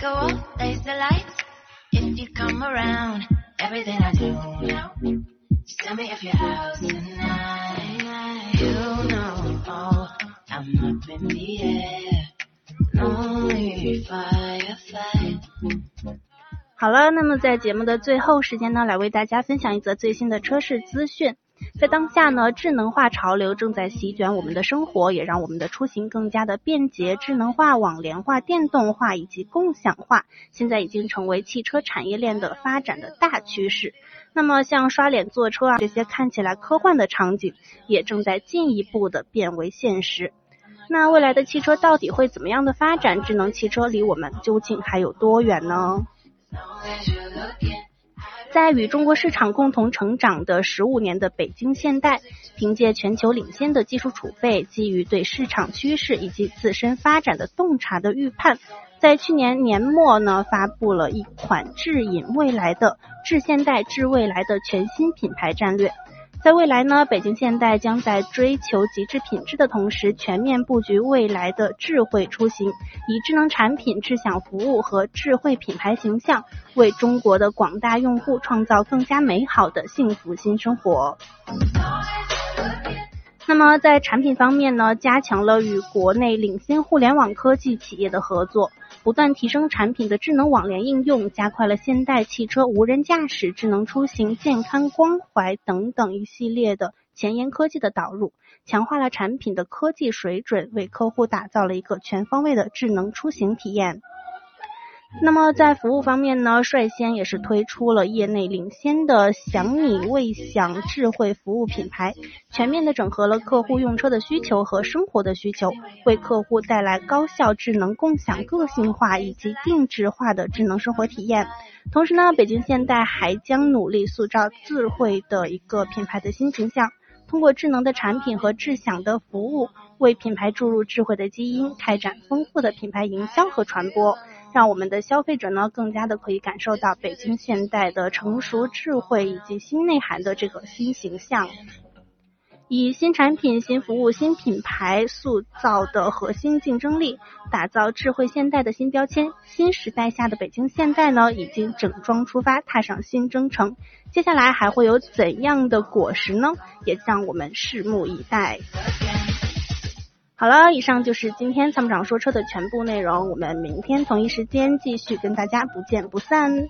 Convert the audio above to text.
go off, face the lights. If you come around, everything I do now. Just tell me if you're out tonight. You know, oh, I'm up in the air. Lonely firefight. 好了，那么在节目的最后时间呢，来为大家分享一则最新的车市资讯。在当下呢，智能化潮流正在席卷我们的生活，也让我们的出行更加的便捷。智能化、网联化、电动化以及共享化，现在已经成为汽车产业链的发展的大趋势。那么，像刷脸坐车啊这些看起来科幻的场景，也正在进一步的变为现实。那未来的汽车到底会怎么样的发展？智能汽车离我们究竟还有多远呢？在与中国市场共同成长的十五年的北京现代，凭借全球领先的技术储备，基于对市场趋势以及自身发展的洞察的预判，在去年年末呢，发布了一款智引未来的智现代智未来的全新品牌战略。在未来呢，北京现代将在追求极致品质的同时，全面布局未来的智慧出行，以智能产品、智享服务和智慧品牌形象，为中国的广大用户创造更加美好的幸福新生活。那么在产品方面呢，加强了与国内领先互联网科技企业的合作，不断提升产品的智能网联应用，加快了现代汽车无人驾驶、智能出行、健康关怀等等一系列的前沿科技的导入，强化了产品的科技水准，为客户打造了一个全方位的智能出行体验。那么在服务方面呢，率先也是推出了业内领先的想你未享智慧服务品牌，全面的整合了客户用车的需求和生活的需求，为客户带来高效、智能、共享、个性化以及定制化的智能生活体验。同时呢，北京现代还将努力塑造智慧的一个品牌的新形象，通过智能的产品和智享的服务，为品牌注入智慧的基因，开展丰富的品牌营销和传播。让我们的消费者呢更加的可以感受到北京现代的成熟智慧以及新内涵的这个新形象，以新产品、新服务、新品牌塑造的核心竞争力，打造智慧现代的新标签。新时代下的北京现代呢，已经整装出发，踏上新征程。接下来还会有怎样的果实呢？也让我们拭目以待。好了，以上就是今天参谋长说车的全部内容。我们明天同一时间继续跟大家不见不散。